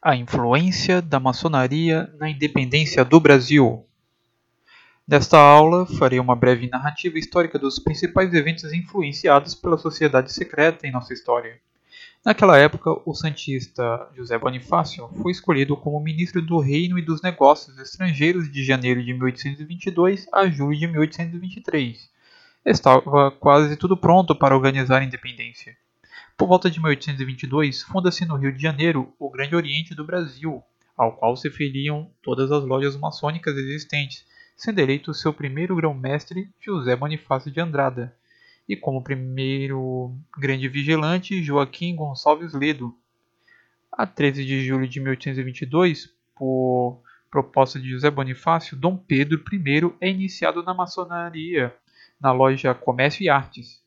A influência da maçonaria na independência do Brasil. Nesta aula, farei uma breve narrativa histórica dos principais eventos influenciados pela sociedade secreta em nossa história. Naquela época, o santista José Bonifácio foi escolhido como ministro do Reino e dos Negócios Estrangeiros de janeiro de 1822 a julho de 1823. Estava quase tudo pronto para organizar a independência. Por volta de 1822, funda-se no Rio de Janeiro o Grande Oriente do Brasil, ao qual se filiam todas as lojas maçônicas existentes, sendo eleito seu primeiro grão-mestre José Bonifácio de Andrada, e como primeiro grande vigilante Joaquim Gonçalves Ledo. A 13 de julho de 1822, por proposta de José Bonifácio, Dom Pedro I é iniciado na maçonaria, na loja Comércio e Artes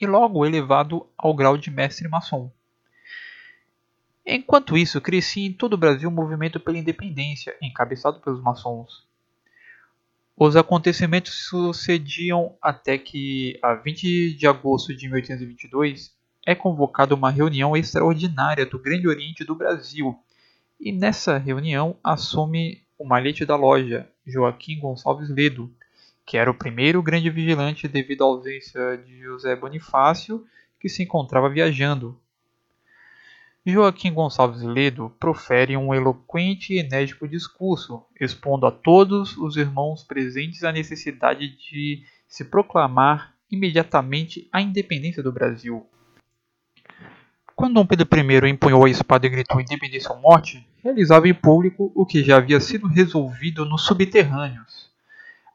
e logo elevado ao grau de mestre maçom. Enquanto isso, crescia em todo o Brasil o movimento pela independência, encabeçado pelos maçons. Os acontecimentos sucediam até que, a 20 de agosto de 1822, é convocada uma reunião extraordinária do Grande Oriente do Brasil, e nessa reunião assume o malhete da loja, Joaquim Gonçalves Ledo, que era o primeiro grande vigilante devido à ausência de José Bonifácio, que se encontrava viajando. Joaquim Gonçalves Ledo profere um eloquente e enérgico discurso, expondo a todos os irmãos presentes a necessidade de se proclamar imediatamente a independência do Brasil. Quando Dom Pedro I empunhou a espada e gritou independência ou morte, realizava em público o que já havia sido resolvido nos subterrâneos.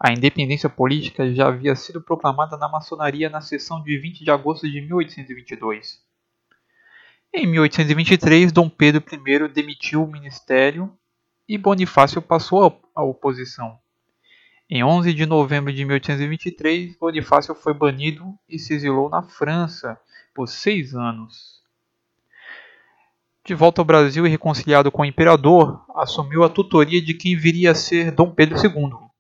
A independência política já havia sido proclamada na maçonaria na sessão de 20 de agosto de 1822. Em 1823, Dom Pedro I demitiu o ministério e Bonifácio passou à oposição. Em 11 de novembro de 1823, Bonifácio foi banido e se exilou na França por seis anos. De volta ao Brasil e reconciliado com o imperador, assumiu a tutoria de quem viria a ser Dom Pedro II